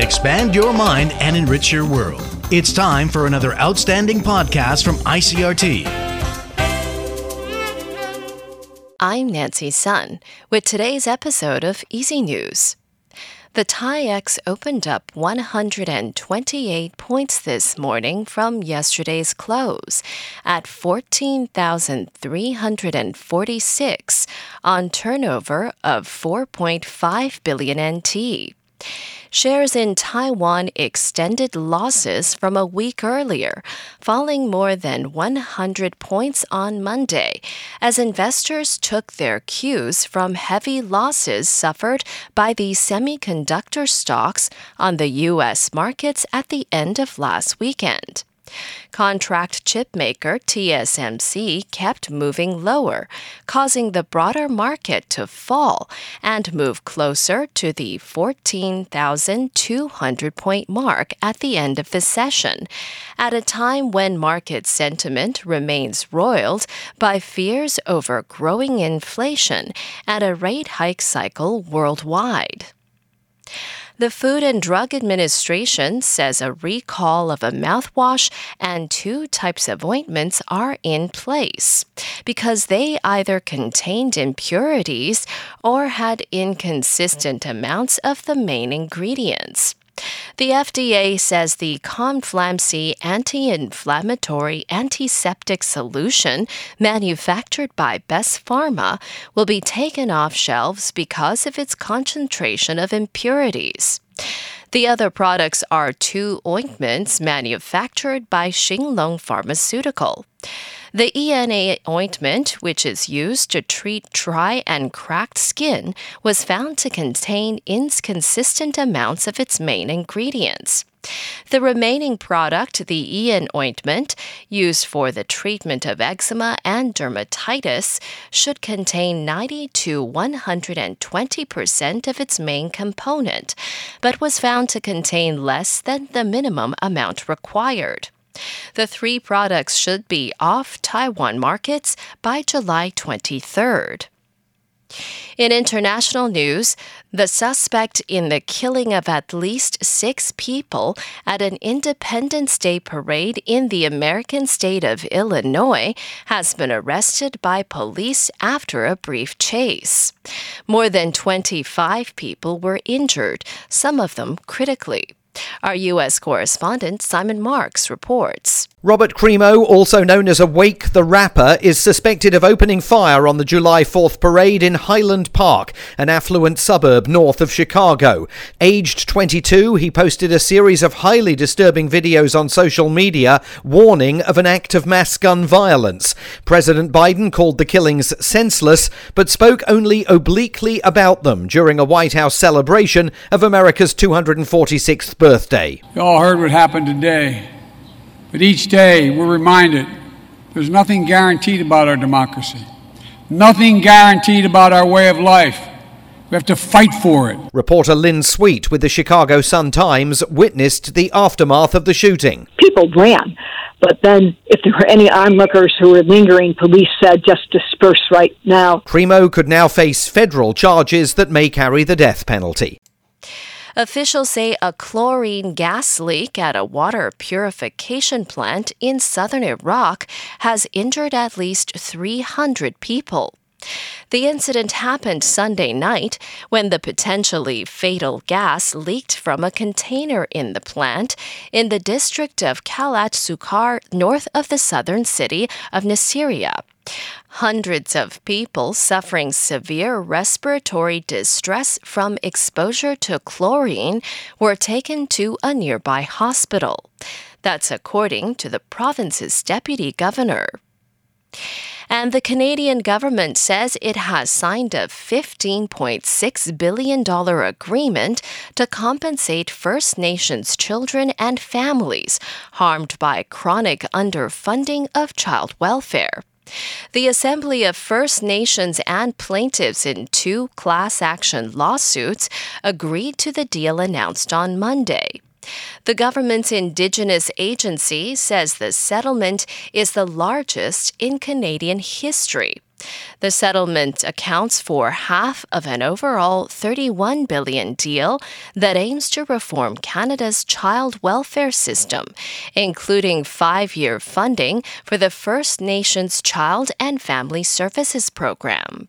Expand your mind and enrich your world. It's time for another outstanding podcast from ICRT. I'm Nancy Sun with today's episode of EZ News. The TAIEX opened up 128 points this morning from yesterday's close at 14,346 on turnover of 4.5 billion NT shares in Taiwan extended losses from a week earlier, falling more than 100 points on Monday, as investors took their cues from heavy losses suffered by the semiconductor stocks on the U.S. markets at the end of last weekend. Contract chipmaker TSMC kept moving lower, causing the broader market to fall and move closer to the 14,200 point mark at the end of the session, at a time when market sentiment remains roiled by fears over growing inflation and a rate hike cycle worldwide. The Food and Drug Administration says a recall of a mouthwash and two types of ointments are in place because they either contained impurities or had inconsistent amounts of the main ingredients. The FDA says the Conflamcy anti inflammatory antiseptic solution manufactured by Best Pharma will be taken off shelves because of its concentration of impurities. The other products are two ointments manufactured by Shinglong Pharmaceutical. The ENA ointment, which is used to treat dry and cracked skin, was found to contain inconsistent amounts of its main ingredients. The remaining product, the EN ointment, used for the treatment of eczema and dermatitis, should contain 90 to 120% of its main component, but was found to contain less than the minimum amount required. The three products should be off Taiwan markets by July 23rd. In international news, the suspect in the killing of at least six people at an Independence Day parade in the American state of Illinois has been arrested by police after a brief chase. More than 25 people were injured, some of them critically. Our U.S. correspondent Simon Marks reports. Robert Crimo, also known as Awake the Rapper, is suspected of opening fire on the July 4th parade in Highland Park, an affluent suburb north of Chicago. Aged 22, he posted a series of highly disturbing videos on social media warning of an act of mass gun violence. President Biden called the killings senseless, but spoke only obliquely about them during a White House celebration of America's 246th birthday. You all heard what happened today. But each day we're reminded there's nothing guaranteed about our democracy, nothing guaranteed about our way of life. We have to fight for it. Reporter Lynn Sweet with the Chicago Sun Times witnessed the aftermath of the shooting. People ran, but then if there were any onlookers who were lingering, police said just disperse right now. Crimo could now face federal charges that may carry the death penalty. Officials say a chlorine gas leak at a water purification plant in southern Iraq has injured at least 300 people. The incident happened Sunday night when the potentially fatal gas leaked from a container in the plant in the district of Kalat Sukar, north of the southern city of Nasiriyah. Hundreds of people suffering severe respiratory distress from exposure to chlorine were taken to a nearby hospital. That's according to the province's deputy governor. And the Canadian government says it has signed a $15.6 billion agreement to compensate First Nations children and families harmed by chronic underfunding of child welfare. The Assembly of First Nations and plaintiffs in two class action lawsuits agreed to the deal announced on Monday. The government's Indigenous agency says the settlement is the largest in Canadian history. The settlement accounts for half of an overall 31 billion deal that aims to reform Canada's child welfare system, including 5-year funding for the First Nations Child and Family Services program.